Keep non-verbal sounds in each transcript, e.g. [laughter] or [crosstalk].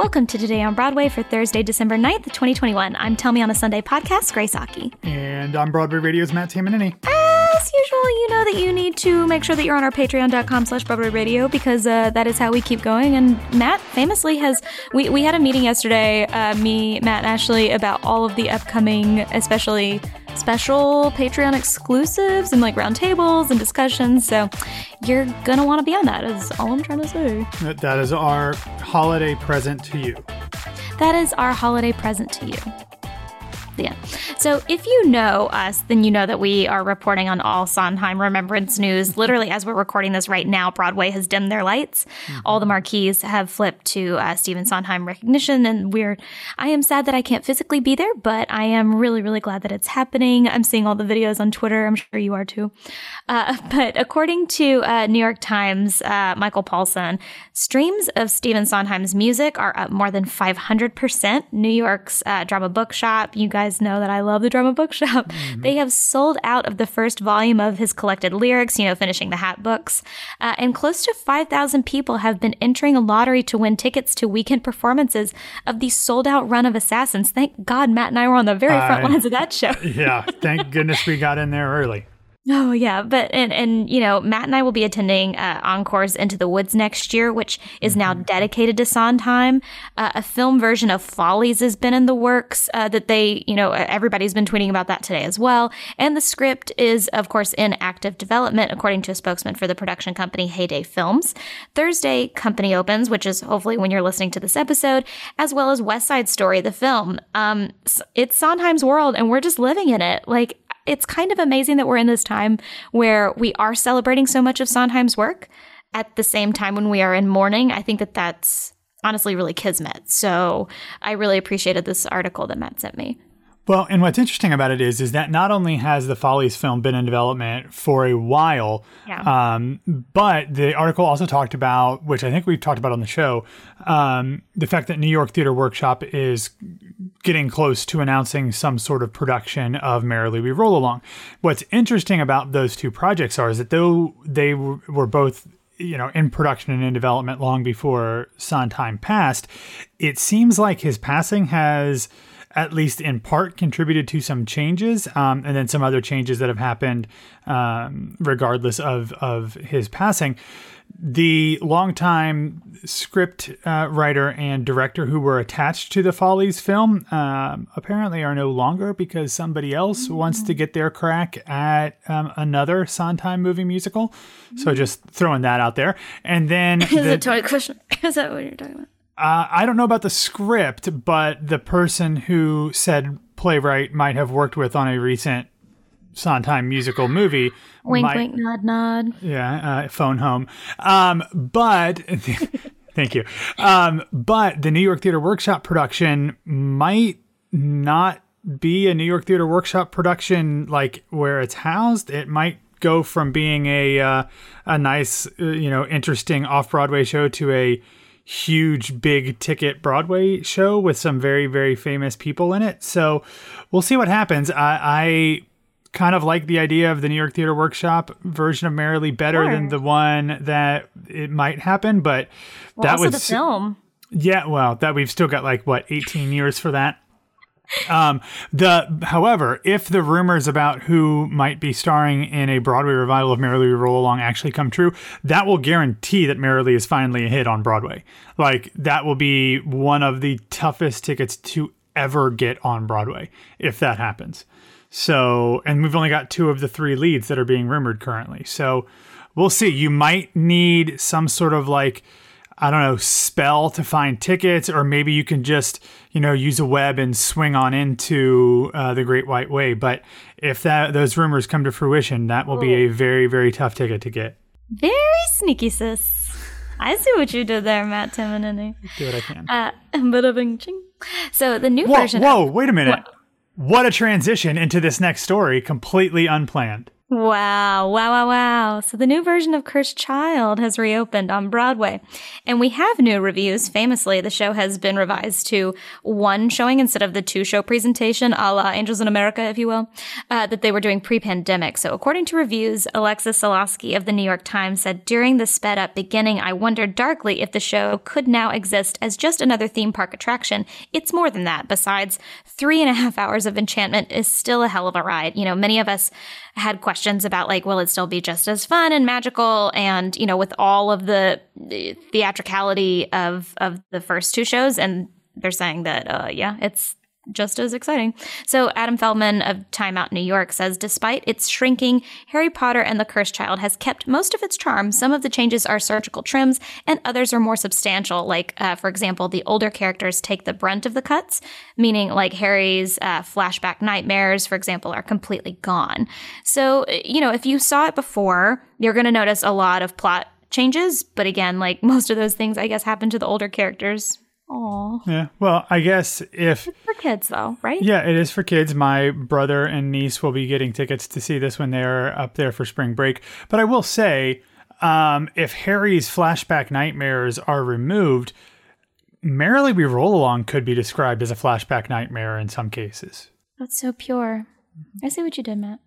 Welcome to Today on Broadway for Thursday, December 9th, 2021. I'm Tell Me on a Sunday podcast, Grace Aki. And I'm Broadway Radio's Matt Tamanini. As usual, you know that you need to make sure that you're on our patreon.com slash Broadway Radio because uh, that is how we keep going. And Matt famously has, we, we had a meeting yesterday, uh, me, Matt, and Ashley, about all of the upcoming, especially special Patreon exclusives and like roundtables and discussions. So you're to want to be on that, is all I'm trying to say. That is our holiday present to you. That is our holiday present to you. Yeah. So if you know us, then you know that we are reporting on all Sondheim Remembrance news. [laughs] Literally, as we're recording this right now, Broadway has dimmed their lights. Mm-hmm. All the marquees have flipped to uh, Stephen Sondheim recognition, and we're. I am sad that I can't physically be there, but I am really, really glad that it's happening. I'm seeing all the videos on Twitter. I'm sure you are too. Uh, [laughs] but according to uh, New York Times, uh, Michael Paulson, streams of Stephen Sondheim's music are up more than 500 percent. New York's uh, Drama Bookshop, you guys guys know that I love the Drama Bookshop. Mm-hmm. They have sold out of the first volume of his collected lyrics, you know, finishing the Hat books. Uh, and close to 5,000 people have been entering a lottery to win tickets to weekend performances of the sold out run of Assassins. Thank God Matt and I were on the very front uh, lines of that show. [laughs] yeah. Thank goodness we got in there early. Oh yeah, but and and you know Matt and I will be attending uh, Encores Into the Woods next year, which is now mm-hmm. dedicated to Sondheim. Uh, a film version of Follies has been in the works uh, that they you know everybody's been tweeting about that today as well. And the script is of course in active development, according to a spokesman for the production company Heyday Films. Thursday, company opens, which is hopefully when you're listening to this episode, as well as West Side Story, the film. Um, it's Sondheim's world, and we're just living in it. Like it's kind of amazing that we're in this time where we are celebrating so much of Sondheim's work at the same time when we are in mourning. I think that that's honestly really kismet. So I really appreciated this article that Matt sent me. Well, and what's interesting about it is, is that not only has the Follies film been in development for a while, yeah. um, but the article also talked about, which I think we've talked about on the show, um, the fact that New York Theater Workshop is getting close to announcing some sort of production of Merrily We Roll Along. What's interesting about those two projects are is that though they were both you know in production and in development long before Sondheim passed, it seems like his passing has at least in part contributed to some changes, um, and then some other changes that have happened um, regardless of of his passing. The longtime script uh, writer and director who were attached to the Follies film um, apparently are no longer because somebody else mm-hmm. wants to get their crack at um, another Sondheim movie musical. Mm-hmm. So just throwing that out there. And then [laughs] is the, it toy question? [laughs] Is that what you're talking about? Uh, I don't know about the script, but the person who said playwright might have worked with on a recent Sondheim musical movie. Wink, might, wink, nod, nod. Yeah, uh, phone home. Um, but [laughs] thank you. Um, but the New York Theater Workshop production might not be a New York Theater Workshop production like where it's housed. It might go from being a uh, a nice, uh, you know, interesting off Broadway show to a huge big ticket Broadway show with some very very famous people in it. So we'll see what happens. I, I kind of like the idea of the New York Theater Workshop version of Merrily better sure. than the one that it might happen, but well, that was the film. Yeah, well, that we've still got like what 18 years for that. Um, the however, if the rumors about who might be starring in a Broadway revival of Merrily We Roll Along actually come true, that will guarantee that Merrily is finally a hit on Broadway. Like that will be one of the toughest tickets to ever get on Broadway if that happens. So, and we've only got two of the three leads that are being rumored currently. So, we'll see. You might need some sort of like I don't know, spell to find tickets, or maybe you can just, you know, use a web and swing on into uh, the Great White Way. But if that those rumors come to fruition, that will be a very, very tough ticket to get. Very sneaky, sis. I see what you did there, Matt Tamanini. Do what I can. Uh, bada bing ching. So the new whoa, version. Whoa! Of, wait a minute. What? what a transition into this next story, completely unplanned. Wow, wow, wow, wow. So the new version of Cursed Child has reopened on Broadway. And we have new reviews. Famously, the show has been revised to one showing instead of the two show presentation, a la Angels in America, if you will, uh, that they were doing pre pandemic. So according to reviews, Alexis Soloski of the New York Times said, During the sped up beginning, I wondered darkly if the show could now exist as just another theme park attraction. It's more than that. Besides, three and a half hours of enchantment is still a hell of a ride. You know, many of us had questions about like, will it still be just as fun and magical? And, you know, with all of the theatricality of, of the first two shows. And they're saying that, uh, yeah, it's just as exciting. So, Adam Feldman of Time Out New York says despite its shrinking, Harry Potter and the Cursed Child has kept most of its charm. Some of the changes are surgical trims, and others are more substantial. Like, uh, for example, the older characters take the brunt of the cuts, meaning like Harry's uh, flashback nightmares, for example, are completely gone. So, you know, if you saw it before, you're going to notice a lot of plot changes. But again, like [laughs] most of those things, I guess, happen to the older characters Oh. Yeah. Well, I guess if it's for kids though, right? Yeah, it is for kids. My brother and niece will be getting tickets to see this when they're up there for spring break. But I will say, um, if Harry's flashback nightmares are removed, Merrily We Roll Along could be described as a flashback nightmare in some cases. That's so pure. I see what you did, Matt.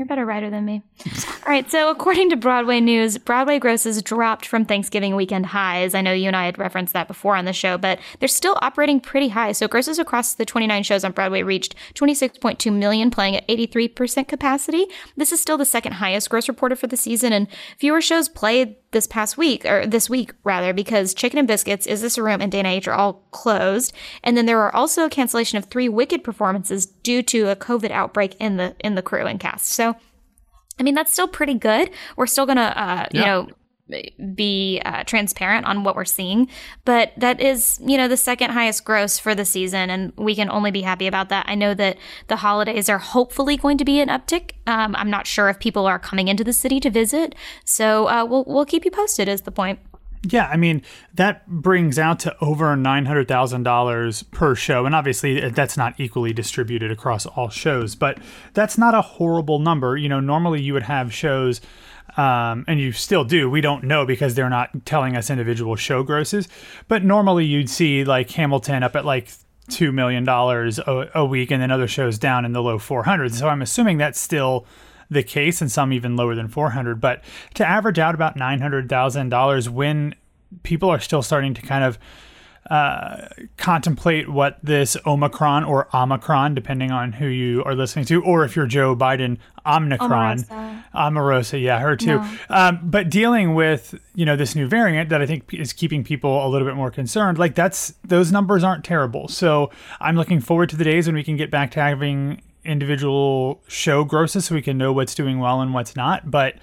You're a better writer than me. All right, so according to Broadway News, Broadway grosses dropped from Thanksgiving weekend highs. I know you and I had referenced that before on the show, but they're still operating pretty high. So grosses across the 29 shows on Broadway reached 26.2 million, playing at 83% capacity. This is still the second highest gross reported for the season, and fewer shows played this past week, or this week rather, because Chicken and Biscuits, Is This a Room, and Dana H are all closed. And then there are also a cancellation of three Wicked performances due to a COVID outbreak in the in the crew and cast. So I mean, that's still pretty good. We're still going to, uh, yeah. you know, be uh, transparent on what we're seeing. But that is, you know, the second highest gross for the season, and we can only be happy about that. I know that the holidays are hopefully going to be an uptick. Um, I'm not sure if people are coming into the city to visit, so uh, we'll we'll keep you posted. Is the point? Yeah, I mean that brings out to over nine hundred thousand dollars per show, and obviously uh, that's not equally distributed across all shows, but that's not a horrible number. You know, normally you would have shows, um, and you still do. We don't know because they're not telling us individual show grosses, but normally you'd see like Hamilton up at like two million dollars a week, and then other shows down in the low four hundreds. So I'm assuming that's still the case, and some even lower than 400. But to average out about $900,000 when people are still starting to kind of uh, contemplate what this Omicron or Omicron, depending on who you are listening to, or if you're Joe Biden, Omicron, Omarosa, Omarosa yeah, her too. No. Um, but dealing with you know this new variant that I think is keeping people a little bit more concerned. Like that's those numbers aren't terrible. So I'm looking forward to the days when we can get back to having individual show grosses so we can know what's doing well and what's not. But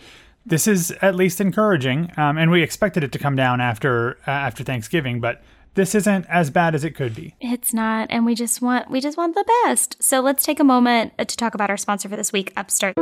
this is at least encouraging, um, and we expected it to come down after uh, after Thanksgiving, but this isn't as bad as it could be. It's not, and we just want we just want the best. So let's take a moment to talk about our sponsor for this week, Upstart.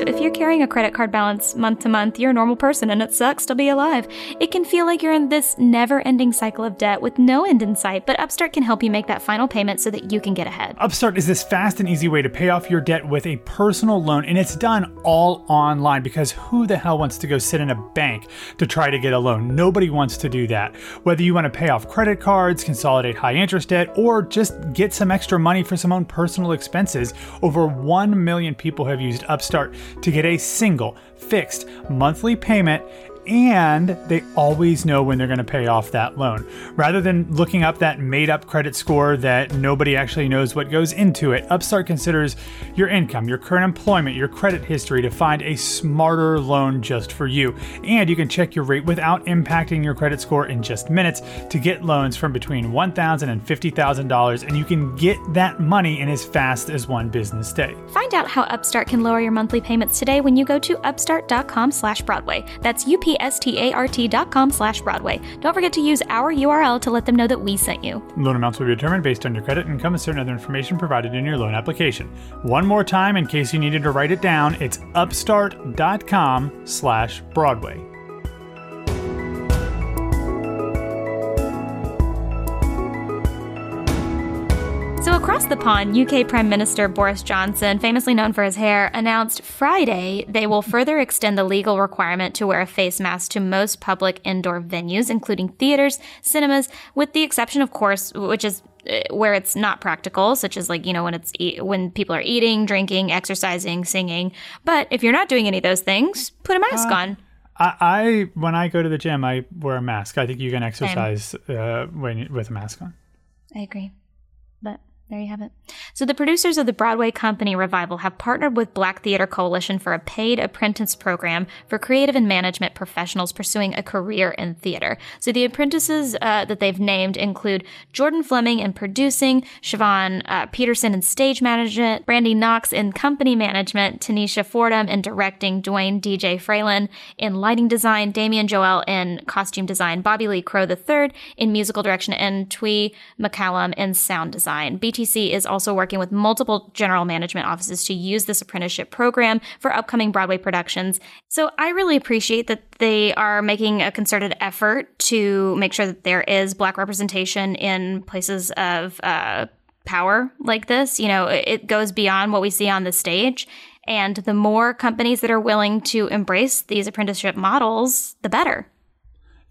So if you're carrying a credit card balance month to month, you're a normal person and it sucks to be alive. It can feel like you're in this never ending cycle of debt with no end in sight, but Upstart can help you make that final payment so that you can get ahead. Upstart is this fast and easy way to pay off your debt with a personal loan, and it's done all online because who the hell wants to go sit in a bank to try to get a loan? Nobody wants to do that. Whether you want to pay off credit cards, consolidate high interest debt, or just get some extra money for some own personal expenses, over 1 million people have used Upstart to get a single fixed monthly payment and they always know when they're going to pay off that loan. Rather than looking up that made up credit score that nobody actually knows what goes into it, Upstart considers your income, your current employment, your credit history to find a smarter loan just for you. And you can check your rate without impacting your credit score in just minutes to get loans from between $1,000 and $50,000, and you can get that money in as fast as one business day. Find out how Upstart can lower your monthly payments today when you go to upstart.com slash Broadway. That's UP pstart.com slash Broadway. Don't forget to use our URL to let them know that we sent you. Loan amounts will be determined based on your credit, income, and certain other information provided in your loan application. One more time, in case you needed to write it down, it's upstart.com slash Broadway. Across the pond, UK Prime Minister Boris Johnson, famously known for his hair, announced Friday they will further extend the legal requirement to wear a face mask to most public indoor venues, including theaters, cinemas, with the exception, of course, which is uh, where it's not practical, such as like you know when it's e- when people are eating, drinking, exercising, singing. But if you're not doing any of those things, put a mask uh, on. I, I, when I go to the gym, I wear a mask. I think you can exercise uh, when with a mask on. I agree. But there you have it. So, the producers of the Broadway Company revival have partnered with Black Theater Coalition for a paid apprentice program for creative and management professionals pursuing a career in theater. So, the apprentices uh, that they've named include Jordan Fleming in producing, Siobhan uh, Peterson in stage management, Brandy Knox in company management, Tanisha Fordham in directing, Dwayne DJ Fralin in lighting design, Damian Joel in costume design, Bobby Lee Crow III in musical direction, and Twee McCallum in sound design. BT BTC is also working with multiple general management offices to use this apprenticeship program for upcoming Broadway productions. So I really appreciate that they are making a concerted effort to make sure that there is Black representation in places of uh, power like this. You know, it goes beyond what we see on the stage. And the more companies that are willing to embrace these apprenticeship models, the better.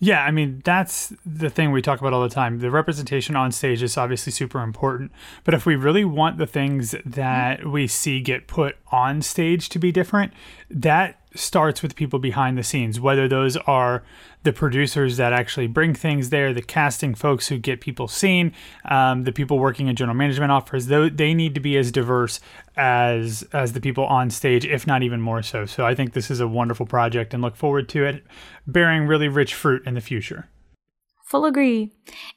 Yeah, I mean, that's the thing we talk about all the time. The representation on stage is obviously super important. But if we really want the things mm-hmm. that we see get put on stage to be different, that starts with people behind the scenes, whether those are the producers that actually bring things there, the casting folks who get people seen, um, the people working in general management offers. They need to be as diverse as as the people on stage, if not even more so. So I think this is a wonderful project and look forward to it bearing really rich fruit in the future. Full agree.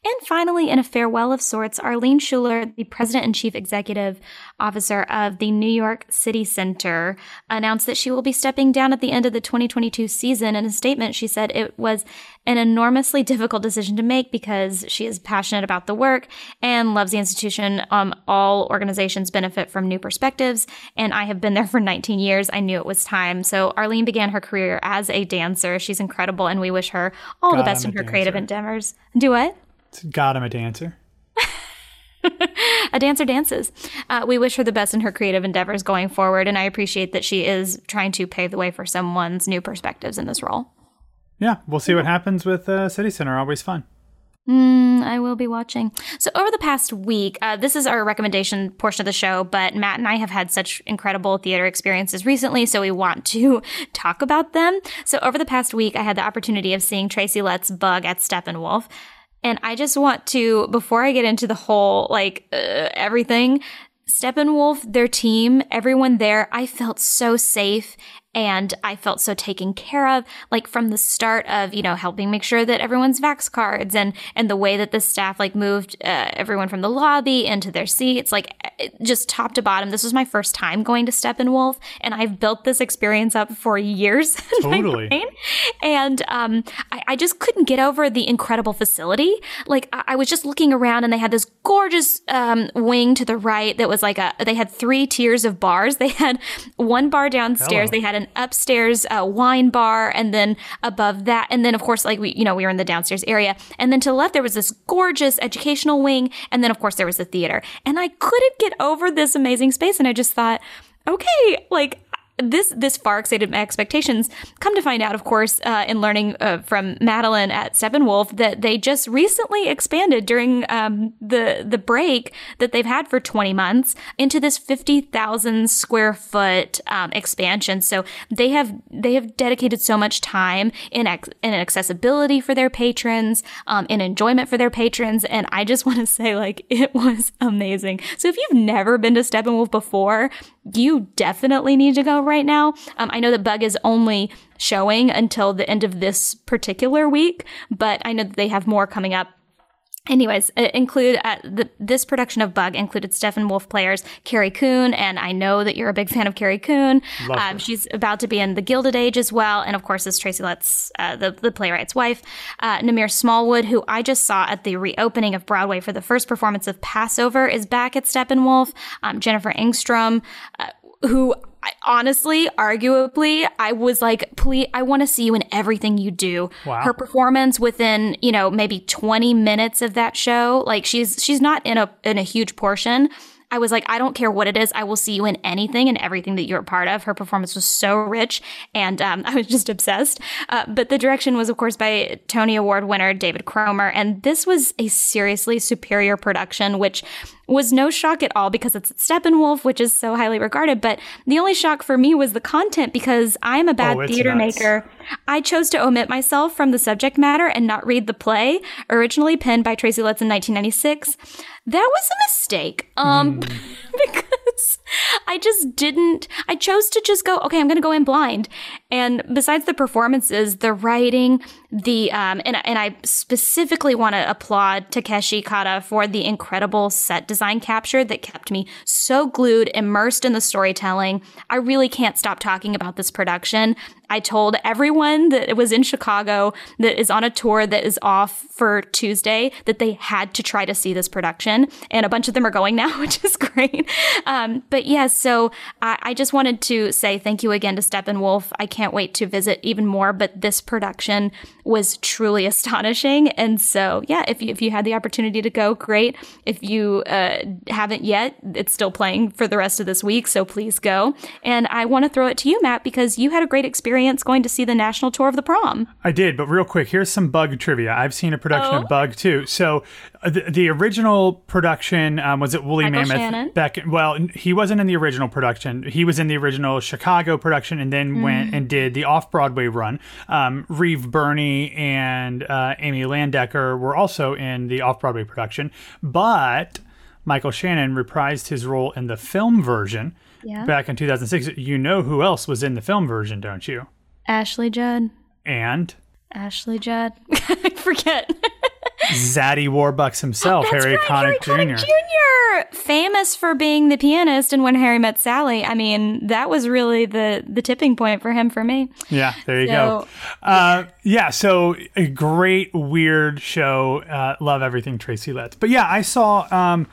And finally, in a farewell of sorts, Arlene Shuler, the president and chief executive officer of the New York City Center, announced that she will be stepping down at the end of the 2022 season. In a statement, she said it was an enormously difficult decision to make because she is passionate about the work and loves the institution. Um, all organizations benefit from new perspectives, and I have been there for [laughs] 19 years. I knew it was time. So Arlene began her career as a dancer. She's incredible, and we wish her all God, the best I'm in her creative endeavors. Do what? God, I'm a dancer. [laughs] a dancer dances. Uh, we wish her the best in her creative endeavors going forward, and I appreciate that she is trying to pave the way for someone's new perspectives in this role. Yeah, we'll see what happens with uh, City Center. Always fun. Mm, I will be watching. So, over the past week, uh, this is our recommendation portion of the show, but Matt and I have had such incredible theater experiences recently, so we want to [laughs] talk about them. So, over the past week, I had the opportunity of seeing Tracy Letts Bug at Steppenwolf. And I just want to, before I get into the whole, like, uh, everything, Steppenwolf, their team, everyone there, I felt so safe and I felt so taken care of, like from the start of, you know, helping make sure that everyone's vax cards and, and the way that the staff like moved uh, everyone from the lobby into their seats, like just top to bottom. This was my first time going to Steppenwolf and I've built this experience up for years. [laughs] Totally. and um, I, I, just couldn't get over the incredible facility. Like I, I was just looking around and they had this gorgeous um, wing to the right that was like a, they had three tiers of bars. [laughs] They had one bar downstairs. Hello. They had an upstairs uh, wine bar, and then above that, and then of course, like we, you know, we were in the downstairs area, and then to the left there was this gorgeous educational wing, and then of course there was the theater, and I couldn't get over this amazing space, and I just thought, okay, like this this far exceeded my expectations. Come to find out, of course, uh, in learning uh, from Madeline at Steppenwolf, that they just recently expanded during um, the the break that they've had for 20 months into this 50,000 square foot um, expansion. So they have they have dedicated so much time in ex- in accessibility for their patrons, um, in enjoyment for their patrons, and I just [laughs] want to say, like, it was amazing. So if you've never been to Steppenwolf before, you definitely need to go right now. Um, I know that Bug is only showing until the end of this particular week, but I know that they have more coming up Anyways, include uh, the, this production of Bug included Steppenwolf players Carrie Coon, and I know that you're a big fan of Carrie Coon. Um, she's about to be in The Gilded Age as well, and of course, is Tracy Letts, uh, the, the playwright's wife. Uh, Namir Smallwood, who I just saw at the reopening of Broadway for the first performance of Passover, is back at Steppenwolf. Um, Jennifer Engstrom, uh, who I, honestly, arguably, I was like, please, I want to see you in everything you do. Wow. Her performance within, you know, maybe 20 minutes of that show, like she's, she's not in a, in a huge portion. I was like, I don't care what it is. I will see you in anything and everything that you're a part of. Her performance was so rich, and um, [laughs] I was just obsessed. Uh, but the direction was, of course, by Tony Award winner David Cromer, and this was a seriously superior production, which was no shock at all because it's Steppenwolf, which is so highly regarded. But the only shock for me was the content because I'm a bad oh, theater nuts. maker. I chose to omit myself from the subject matter and not read the play, originally penned by Tracy Letts in 1996. That was a mistake. Um, mm. [laughs] because [laughs] I just didn't, I chose to just go, okay, I'm going to go in blind. And besides the performances, the writing, the, um, and, and I specifically want to applaud Takeshi Kata for the incredible set design capture that kept me so glued, immersed in the storytelling. I really can't stop talking about this production. I told everyone that was in Chicago that is on a tour that is off for Tuesday that they had to try to see this production. And a bunch of them are going [laughs] now, which is great. Um, but yeah, so I, I, just wanted to say thank you again to Steppenwolf. I can't wait to visit even more, but this production was truly [laughs] astonishing. And so, yeah, if you, if you had the opportunity to go, great. If you uh, haven't yet, it's still playing for the rest of this week. So please go. And I want to throw it to you, Matt, because you had a great experience going to see the national tour of the prom. I did, but real quick, here's some Bug trivia. I've seen a production oh. of Bug too. So uh, the, the, original production um, was it Woolly Michael Mammoth Shannon? back. Well, he wasn't in the original production. He was in the original Chicago production, and then mm. went and did the off Broadway run. Um, Reed Birney and uh, Amy Landecker were also in the off Broadway production, but Michael Shannon reprised his role in the film version yeah. back in 2006. You know who else was in the film version, don't you? Ashley Judd. And? Ashley Judd. [laughs] I forget. [laughs] Zaddy Warbucks himself, Harry right, Connick Harry Jr. Jr. Famous for being the pianist in When Harry Met Sally. I mean, that was really the the tipping point for him for me. Yeah, there you so, go. Uh, yeah, so a great weird show. Uh, love everything Tracy Letts. But yeah, I saw. Um,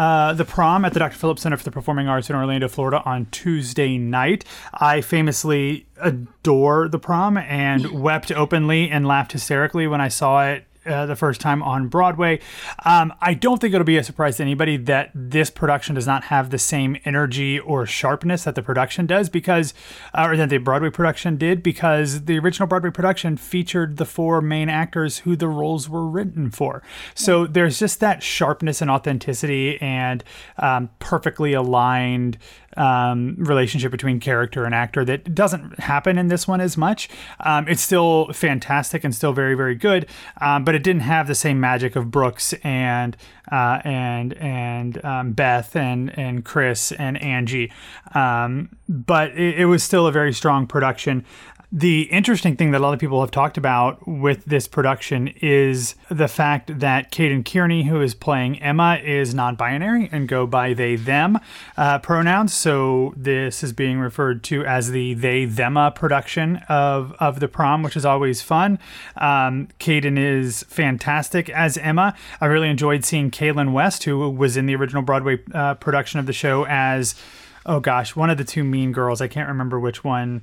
uh, the prom at the Dr. Phillips Center for the Performing Arts in Orlando, Florida on Tuesday night. I famously adore the prom and [laughs] wept openly and laughed hysterically when I saw it uh, the first time on Broadway. Um, I don't think it'll be a surprise to anybody that this production does not have the same energy or sharpness that the production does because, uh, or that the Broadway production did, because the original Broadway production featured the four main actors who the roles were written for. So there's just that sharpness and authenticity and um, perfectly aligned um, relationship between character and actor that doesn't happen in this one as much. Um, it's still fantastic and still very very good, um, but it didn't have the same magic of Brooks and uh, and and um, Beth and and Chris and Angie. Um, but it, it, was still a very strong production. The interesting thing that a lot of people have talked about with this production is the fact that Kaden Kearney, who is playing Emma, is non binary and go by they them uh, pronouns. So this is being referred to as the they thema production of, of the prom, which is always fun. Um, Kaden is fantastic as Emma. I really enjoyed seeing Kalyn West, who was in the original Broadway uh, production of the show, as oh gosh, one of the two mean girls. I can't remember which one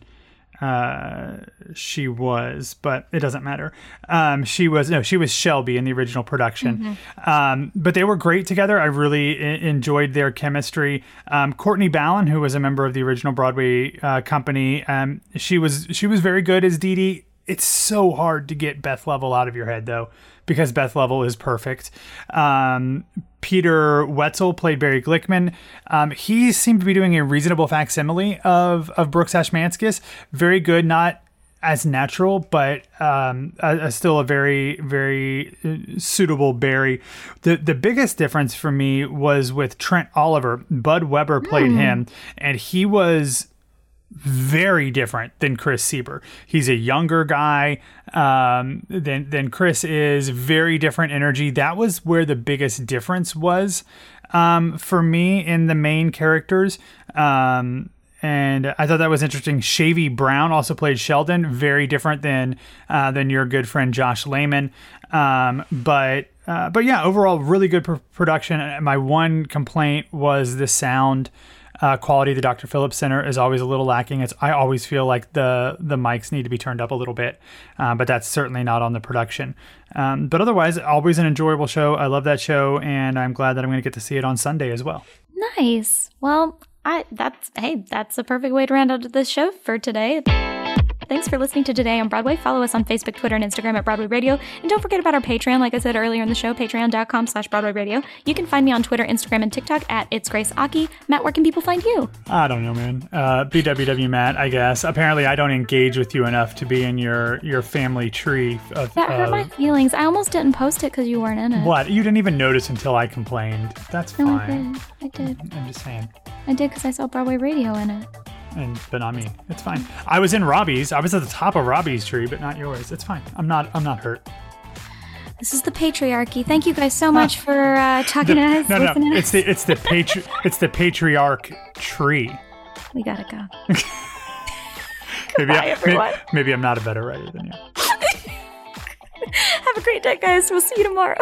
uh, she was, but it doesn't matter. Um, she was no, she was Shelby in the original production. Mm-hmm. Um, but they were great together. I really I- enjoyed their chemistry. Um, Courtney Balan, who was a member of the original Broadway uh, company, um, she was she was very good as Dee Dee. It's so hard to get Beth Leavel out of your head though because Beth Leavel is perfect. Um, Peter Wetzel played Barry Glickman. Um, he seemed to be doing a reasonable facsimile of of Brooks Ashmanskas. Very good, not as natural, but um, a, a still a very, very uh, suitable Barry. The the biggest difference for me was with Trent Oliver. Bud Weber played mm. him, and he was very different than Chris Sieber. He's a younger guy um, than than Chris is. Very different energy. That was where the biggest difference was um, for me in the main characters. Um, and I thought that was interesting. Shavey Brown also played Sheldon, very different than uh, than your good friend Josh Lamon. Um, but uh, but yeah, overall, really good pr- production. My one complaint was the sound uh, quality the Dr. Phillips Center is always a little lacking. It's I always feel like the the mics need to be turned up a little bit, uh, but that's certainly not on the production. Um, but otherwise, always an enjoyable show. I love that show, and I'm glad that I'm going to get to see it on Sunday as well. Nice. Well, I that's hey, that's a perfect way to round out this show for today. Thanks for listening to Today on Broadway. Follow us on Facebook, Twitter, and Instagram at Broadway Radio. And don't forget about our Patreon, like I said earlier in the show, patreon.com slash Broadway Radio. You can find me on Twitter, Instagram, and TikTok at It's Grace Aki. Matt, where can people find you? I don't know, man. Uh, BWW Matt, I guess. Apparently, I don't engage with you enough to be in your, your family tree. Of, that hurt my feelings. I almost didn't post it because you weren't in it. What? You didn't even notice until I complained. That's no, fine. I did. I did. I'm just saying. I did because I saw Broadway Radio in it and but not me. It's fine. I was in Robbie's. I was at the top of Robbie's tree, but not yours. It's fine. I'm not. I'm not hurt. This is the patriarchy. Thank you guys so much for uh, talking the, to us. No, no, it's the it's the patri- [laughs] it's the patriarch tree. We gotta go. [laughs] maybe, Goodbye, I. Maybe, maybe I'm not a better writer than you. [laughs] Have a great day, guys. We'll see you tomorrow.